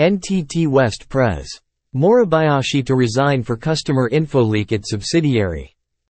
NTT West Pres. Moribayashi to resign for customer info leak at subsidiary.